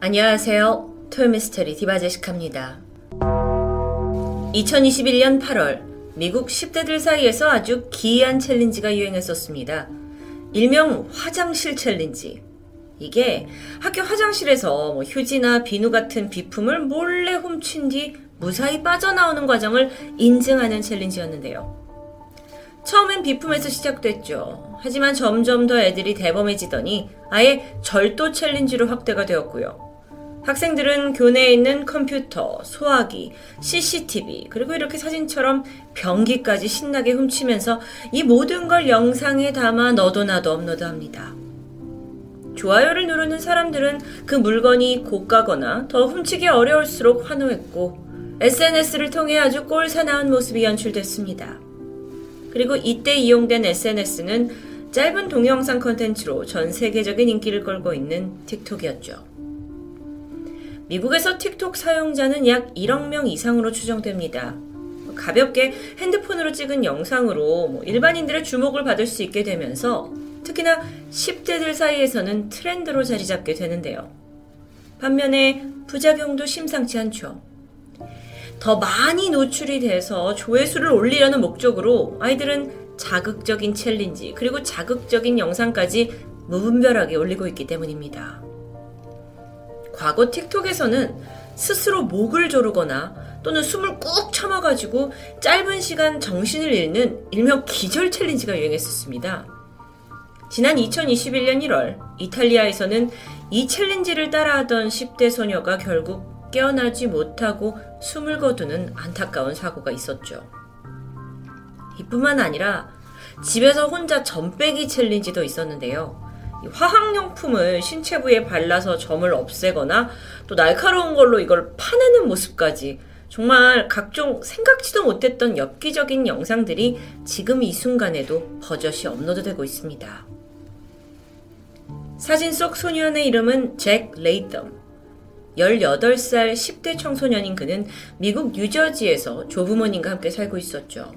안녕하세요. 토요미스테리 디바제시카입니다. 2021년 8월 미국 10대들 사이에서 아주 기이한 챌린지가 유행했었습니다. 일명 화장실 챌린지. 이게 학교 화장실에서 뭐 휴지나 비누 같은 비품을 몰래 훔친 뒤 무사히 빠져나오는 과정을 인증하는 챌린지였는데요. 처음엔 비품에서 시작됐죠. 하지만 점점 더 애들이 대범해지더니 아예 절도 챌린지로 확대가 되었고요. 학생들은 교내에 있는 컴퓨터, 소화기, CCTV, 그리고 이렇게 사진처럼 변기까지 신나게 훔치면서 이 모든 걸 영상에 담아 너도 나도 업로드 합니다. 좋아요를 누르는 사람들은 그 물건이 고가거나 더 훔치기 어려울수록 환호했고 SNS를 통해 아주 꼴사나운 모습이 연출됐습니다. 그리고 이때 이용된 SNS는 짧은 동영상 컨텐츠로 전 세계적인 인기를 끌고 있는 틱톡이었죠. 미국에서 틱톡 사용자는 약 1억 명 이상으로 추정됩니다. 가볍게 핸드폰으로 찍은 영상으로 뭐 일반인들의 주목을 받을 수 있게 되면서 특히나 10대들 사이에서는 트렌드로 자리 잡게 되는데요. 반면에 부작용도 심상치 않죠. 더 많이 노출이 돼서 조회수를 올리려는 목적으로 아이들은 자극적인 챌린지 그리고 자극적인 영상까지 무분별하게 올리고 있기 때문입니다. 과거 틱톡에서는 스스로 목을 조르거나 또는 숨을 꾹 참아가지고 짧은 시간 정신을 잃는 일명 기절 챌린지가 유행했었습니다. 지난 2021년 1월 이탈리아에서는 이 챌린지를 따라하던 10대 소녀가 결국 깨어나지 못하고 숨을 거두는 안타까운 사고가 있었죠. 이뿐만 아니라 집에서 혼자 점 빼기 챌린지도 있었는데요. 화학용품을 신체 부에 발라서 점을 없애거나 또 날카로운 걸로 이걸 파내는 모습까지 정말 각종 생각지도 못했던 엽기적인 영상들이 지금 이 순간에도 버젓이 업로드되고 있습니다. 사진 속 소년의 이름은 잭 레이덤. 18살 10대 청소년인 그는 미국 뉴저지에서 조부모님과 함께 살고 있었죠.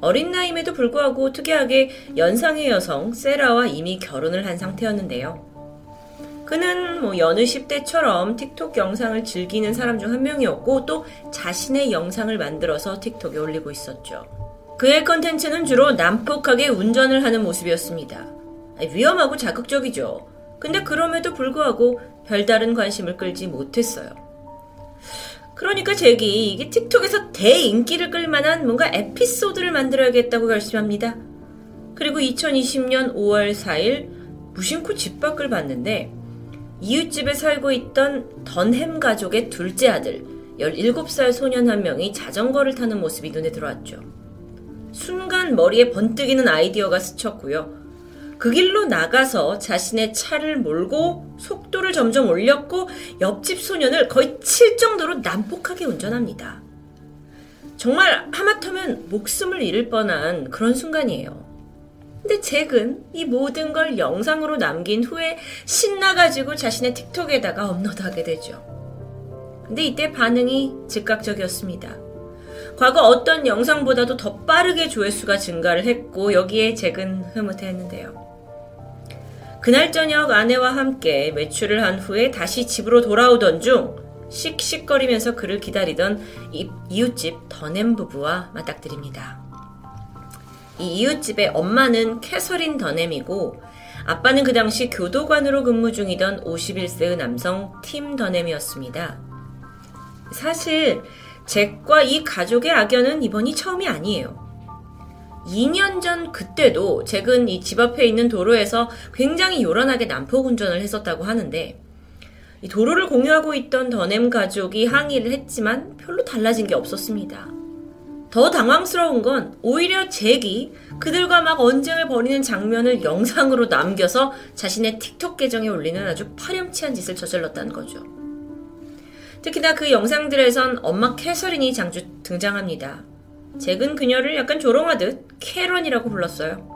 어린 나이임에도 불구하고 특이하게 연상의 여성 세라와 이미 결혼을 한 상태였는데요. 그는 뭐 여느 10대처럼 틱톡 영상을 즐기는 사람 중 한 명이었고 또 자신의 영상을 만들어서 틱톡에 올리고 있었죠. 그의 컨텐츠는 주로 난폭하게 운전을 하는 모습이었습니다. 위험하고 자극적이죠. 근데 그럼에도 불구하고 별다른 관심을 끌지 못했어요. 그러니까 잭이 이게 틱톡에서 대인기를 끌만한 뭔가 에피소드를 만들어야겠다고 결심합니다. 그리고 2020년 5월 4일 무심코 집 밖을 봤는데 이웃집에 살고 있던 던햄 가족의 둘째 아들 17살 소년 한 명이 자전거를 타는 모습이 눈에 들어왔죠. 순간 머리에 번뜩이는 아이디어가 스쳤고요. 그 길로 나가서 자신의 차를 몰고 속도를 점점 올렸고 옆집 소년을 거의 칠 정도로 난폭하게 운전합니다. 정말 하마터면 목숨을 잃을 뻔한 그런 순간이에요. 근데 잭은 이 모든 걸 영상으로 남긴 후에 신나가지고 자신의 틱톡에다가 업로드하게 되죠. 근데 이때 반응이 즉각적이었습니다. 과거 어떤 영상보다도 더 빠르게 조회수가 증가를 했고 여기에 잭은 흐뭇해했는데요. 그날 저녁 아내와 함께 외출을 한 후에 다시 집으로 돌아오던 중 씩씩거리면서 그를 기다리던 이웃집 더넴 부부와 맞닥뜨립니다. 이 이웃집의 엄마는 캐서린 더넴이고 아빠는 그 당시 교도관으로 근무 중이던 51세의 남성 팀 더넴이었습니다. 사실 잭과 이 가족의 악연은 이번이 처음이 아니에요. 2년 전 그때도 잭은 이 집 앞에 있는 도로에서 굉장히 요란하게 난폭 운전을 했었다고 하는데 이 도로를 공유하고 있던 더넴 가족이 항의를 했지만 별로 달라진 게 없었습니다. 더 당황스러운 건 오히려 잭이 그들과 막 언쟁을 벌이는 장면을 영상으로 남겨서 자신의 틱톡 계정에 올리는 아주 파렴치한 짓을 저질렀다는 거죠. 특히나 그 영상들에선 엄마 캐서린이 장주 등장합니다. 잭은 그녀를 약간 조롱하듯 캐런이라고 불렀어요.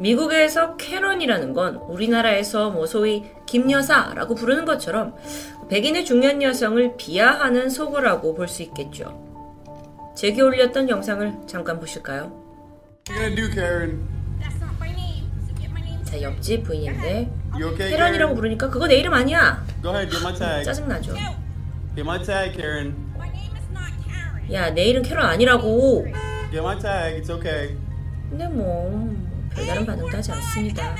미국에서 캐런이라는 건 우리나라에서 뭐 소위 김여사라고 부르는 것처럼 백인의 중년 여성을 비하하는 속어라고 볼 수 있겠죠. 잭이 올렸던 영상을 잠깐 보실까요? 자 옆집 부인인데 캐런이라고? 부르니까 그거 내 이름 아니야. Go ahead, get my tag. 짜증나죠. Get my tag, Karen. 야내 이름 캐런 아니라고. Get my tag. It's okay. 근데 뭐 별다른 반응도 하지 않습니다.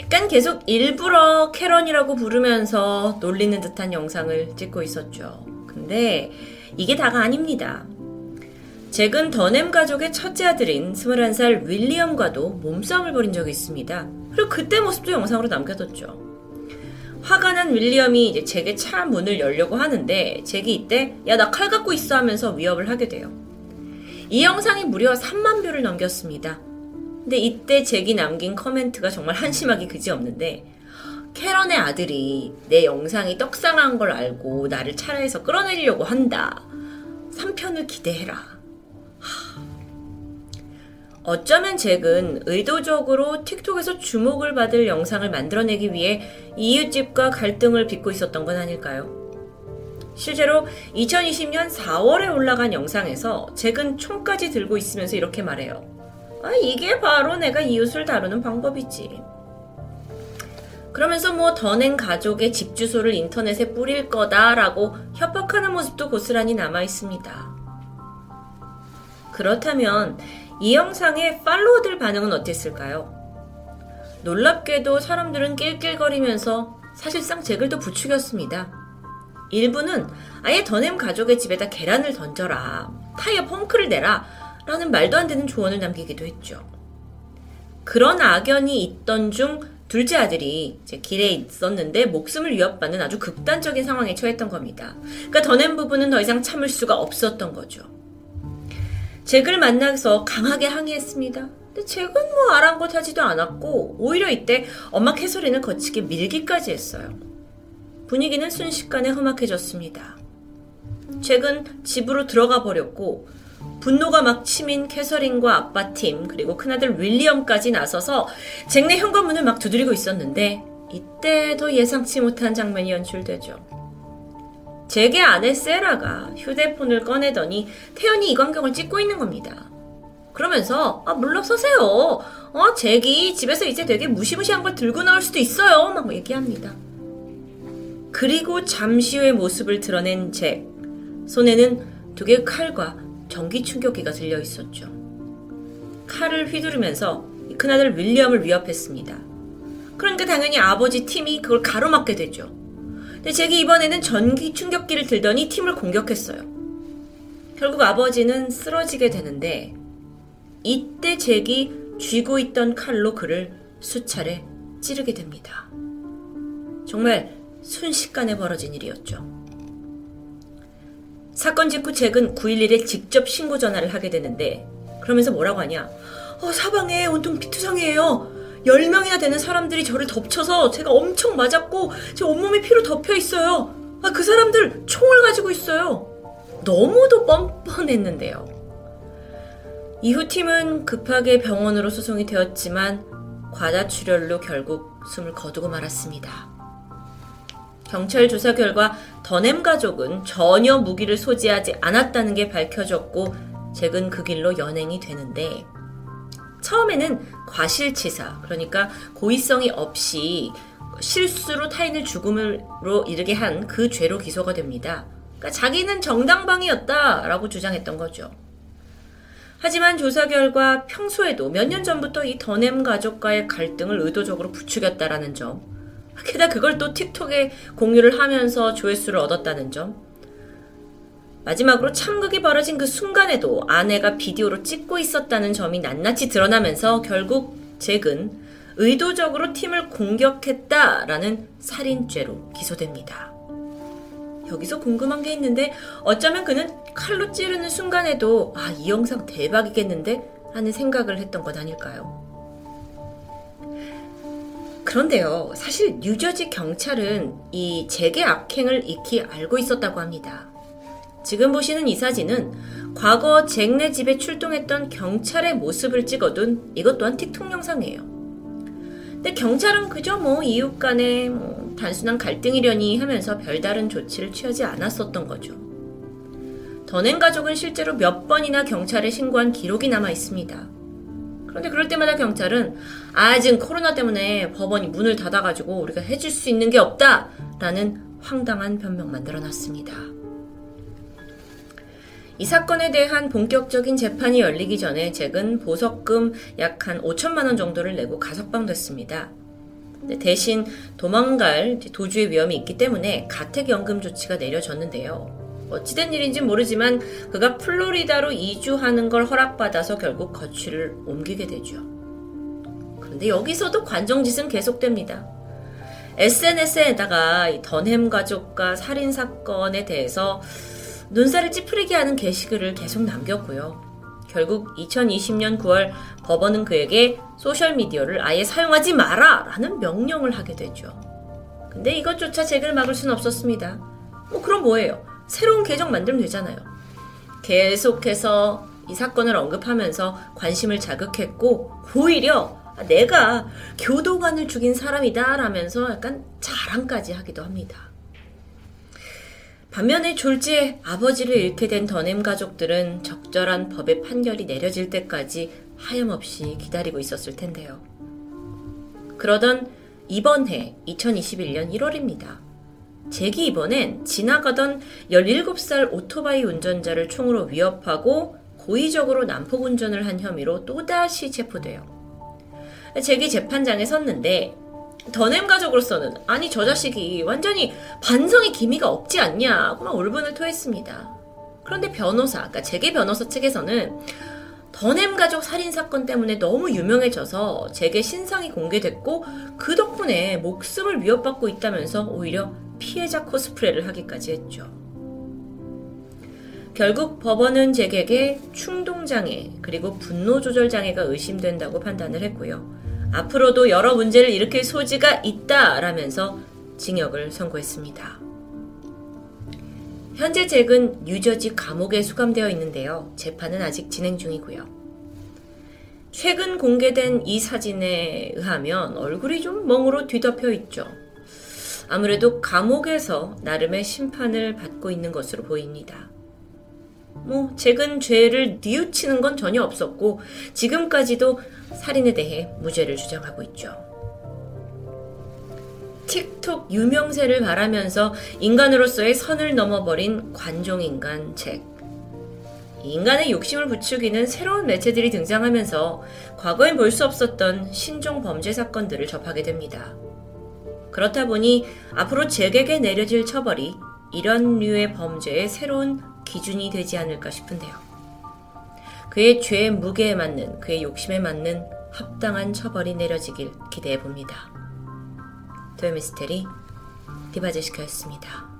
약간 계속 일부러 캐런이라고 부르면서 놀리는 듯한 영상을 찍고 있었죠. 근데 이게 다가 아닙니다. 잭은 더넴 가족의 첫째 아들인 21살 윌리엄과도 몸싸움을 벌인 적이 있습니다. 그리고 그때 모습도 영상으로 남겨뒀죠. 화가 난 윌리엄이 이제 잭의 차 문을 열려고 하는데 잭이 이때 야 나 칼 갖고 있어 하면서 위협을 하게 돼요. 이 영상이 무려 3만 view를 넘겼습니다. 근데 이때 잭이 남긴 comment가 정말 한심하기 그지없는데 캐런의 아들이 내 영상이 떡상한 걸 알고 나를 차 안에서 끌어내리려고 한다. 3편을 기대해라. 하. 어쩌면 잭은 의도적으로 틱톡에서 주목을 받을 영상을 만들어내기 위해 이웃집과 갈등을 빚고 있었던 건 아닐까요? 실제로 2020년 4월에 올라간 영상에서 잭은 총까지 들고 있으면서 이렇게 말해요. 아, 이게 바로 내가 이웃을 다루는 방법이지. 그러면서 뭐 더낸 가족의 집 주소를 인터넷에 뿌릴 거다라고 협박하는 모습도 고스란히 남아 있습니다. 그렇다면 이 영상의 팔로워들 반응은 어땠을까요? 놀랍게도 사람들은 낄낄거리면서 사실상 또 부추겼습니다. 일부는 아예 더넴 가족의 집에다 계란을 던져라, 타이어 펑크를 내라, 라는 말도 안 되는 조언을 남기기도 했죠. 그런 악연이 있던 중 둘째 아들이 길에 있었는데 목숨을 위협받는 아주 극단적인 상황에 처했던 겁니다. 그러니까 더넴 부부는 더 이상 참을 수가 없었던 거죠. 잭을 만나서 강하게 항의했습니다. 근데 잭은 뭐 아랑곳하지도 않았고 오히려 이때 엄마 캐서린을 거치게 밀기까지 했어요. 분위기는 순식간에 험악해졌습니다. 잭은 집으로 들어가 버렸고 분노가 막 치민 캐서린과 아빠 팀 그리고 큰아들 윌리엄까지 나서서 잭네 현관문을 막 두드리고 있었는데 이때 더 예상치 못한 장면이 연출되죠. 잭의 아내 세라가 휴대폰을 꺼내더니 태연이 이 광경을 찍고 있는 겁니다. 그러면서 아 물러서세요. 어 잭이 집에서 이제 되게 무시무시한 걸 들고 나올 수도 있어요. 막 얘기합니다. 그리고 잠시 후의 모습을 드러낸 잭. 손에는 두 개의 칼과 전기 충격기가 들려 있었죠. 칼을 휘두르면서 큰아들 윌리엄을 위협했습니다. 그러니까 당연히 아버지 팀이 그걸 가로막게 되죠. 근데 잭이 이번에는 전기 충격기를 들더니 팀을 공격했어요. 결국 아버지는 쓰러지게 되는데 이때 잭이 쥐고 있던 칼로 그를 수차례 찌르게 됩니다. 정말 순식간에 벌어진 일이었죠. 사건 직후 잭은 911에 직접 신고 전화를 하게 되는데 그러면서 뭐라고 하냐? 어, 사방에 온통 피투성이에요. 10명이나 되는 사람들이 저를 덮쳐서 제가 엄청 맞았고 제 온몸이 피로 덮여 있어요. 아, 그 사람들 총을 가지고 있어요. 너무도 뻔뻔했는데요. 이후 팀은 급하게 병원으로 수송이 되었지만 과다출혈로 결국 숨을 거두고 말았습니다. 경찰 조사 결과 더넴 가족은 전혀 무기를 소지하지 않았다는 게 밝혀졌고 잭은 그 길로 연행이 되는데 처음에는 과실치사 그러니까 고의성이 없이 실수로 타인을 죽음으로 이르게 한 그 죄로 기소가 됩니다. 그러니까 자기는 정당방위였다라고 주장했던 거죠. 하지만 조사 결과 평소에도 몇 년 전부터 이 더넴 가족과의 갈등을 의도적으로 부추겼다라는 점, 게다가 그걸 또 틱톡에 공유를 하면서 조회수를 얻었다는 점, 마지막으로 참극이 벌어진 그 순간에도 아내가 비디오로 찍고 있었다는 점이 낱낱이 드러나면서 결국 잭은 의도적으로 팀을 공격했다라는 살인죄로 기소됩니다. 여기서 궁금한 게 있는데 어쩌면 그는 칼로 찌르는 순간에도 아, 이 영상 대박이겠는데? 하는 생각을 했던 것 아닐까요? 그런데요, 사실 뉴저지 경찰은 이 잭의 악행을 익히 알고 있었다고 합니다. 지금 보시는 이 사진은 과거 잭네 집에 출동했던 경찰의 모습을 찍어둔 이것 또한 틱톡 영상이에요. 근데 경찰은 그저 뭐 이웃 간의 뭐 단순한 갈등이려니 하면서 별다른 조치를 취하지 않았었던 거죠. 더넨 가족은 실제로 몇 번이나 경찰에 신고한 기록이 남아 있습니다. 그런데 그럴 때마다 경찰은 아, 지금 코로나 때문에 법원이 문을 닫아가지고 우리가 해줄 수 있는 게 없다! 라는 황당한 변명만 늘어났습니다. 이 사건에 대한 본격적인 재판이 열리기 전에 잭은 보석금 약 한 5천만 원 정도를 내고 가석방됐습니다. 대신 도망갈 도주의 위험이 있기 때문에 가택연금 조치가 내려졌는데요. 어찌된 일인지 모르지만 그가 플로리다로 이주하는 걸 허락받아서 결국 거취를 옮기게 되죠. 그런데 여기서도 관정짓은 계속됩니다. SNS에다가 던햄 가족과 살인 사건에 대해서 눈살을 찌푸리게 하는 게시글을 계속 남겼고요. 결국 2020년 9월 법원은 그에게 소셜미디어를 아예 사용하지 마라! 라는 명령을 하게 되죠. 근데 이것조차 잭을 막을 수는 없었습니다. 뭐, 그럼 뭐예요? 새로운 계정 만들면 되잖아요. 계속해서 이 사건을 언급하면서 관심을 자극했고, 오히려 내가 교도관을 죽인 사람이다 라면서 약간 자랑까지 하기도 합니다. 반면에 졸지에 아버지를 잃게 된 더넴 가족들은 적절한 법의 판결이 내려질 때까지 하염없이 기다리고 있었을 텐데요. 그러던 이번 해 2021년 1월입니다. 잭이 이번엔 지나가던 17살 오토바이 운전자를 총으로 위협하고 고의적으로 난폭 운전을 한 혐의로 또다시 체포돼요. 잭이 재판장에 섰는데 더넴 가족으로서는 아니 저 자식이 완전히 반성의 기미가 없지 않냐고 막 울분을 토했습니다. 그런데 변호사, 그러니까 재계 변호사 측에서는 더넴 가족 살인 사건 때문에 너무 유명해져서 재계 신상이 공개됐고 그 덕분에 목숨을 위협받고 있다면서 오히려 피해자 코스프레를 하기까지 했죠. 결국 법원은 잭에게 충동장애 그리고 분노조절장애가 의심된다고 판단을 했고요. 앞으로도 여러 문제를 일으킬 소지가 있다라면서 징역을 선고했습니다. 현재 잭은 뉴저지 감옥에 수감되어 있는데요. 재판은 아직 진행 중이고요. 최근 공개된 이 사진에 의하면 얼굴이 좀 멍으로 뒤덮여 있죠. 아무래도 감옥에서 나름의 심판을 받고 있는 것으로 보입니다. 뭐, 잭은 죄를 뉘우치는 건 전혀 없었고, 지금까지도 살인에 대해 무죄를 주장하고 있죠. 틱톡 유명세를 바라면서 인간으로서의 선을 넘어버린 관종인간 잭. 인간의 욕심을 부추기는 새로운 매체들이 등장하면서 과거엔 볼 수 없었던 신종 범죄 사건들을 접하게 됩니다. 그렇다 보니 앞으로 잭에게 내려질 처벌이 이런 류의 범죄의 새로운 기준이 되지 않을까 싶은데요. 그의 죄의 무게에 맞는 그의 욕심에 맞는 합당한 처벌이 내려지길 기대해 봅니다. 토요미스테리 디바제시카였습니다.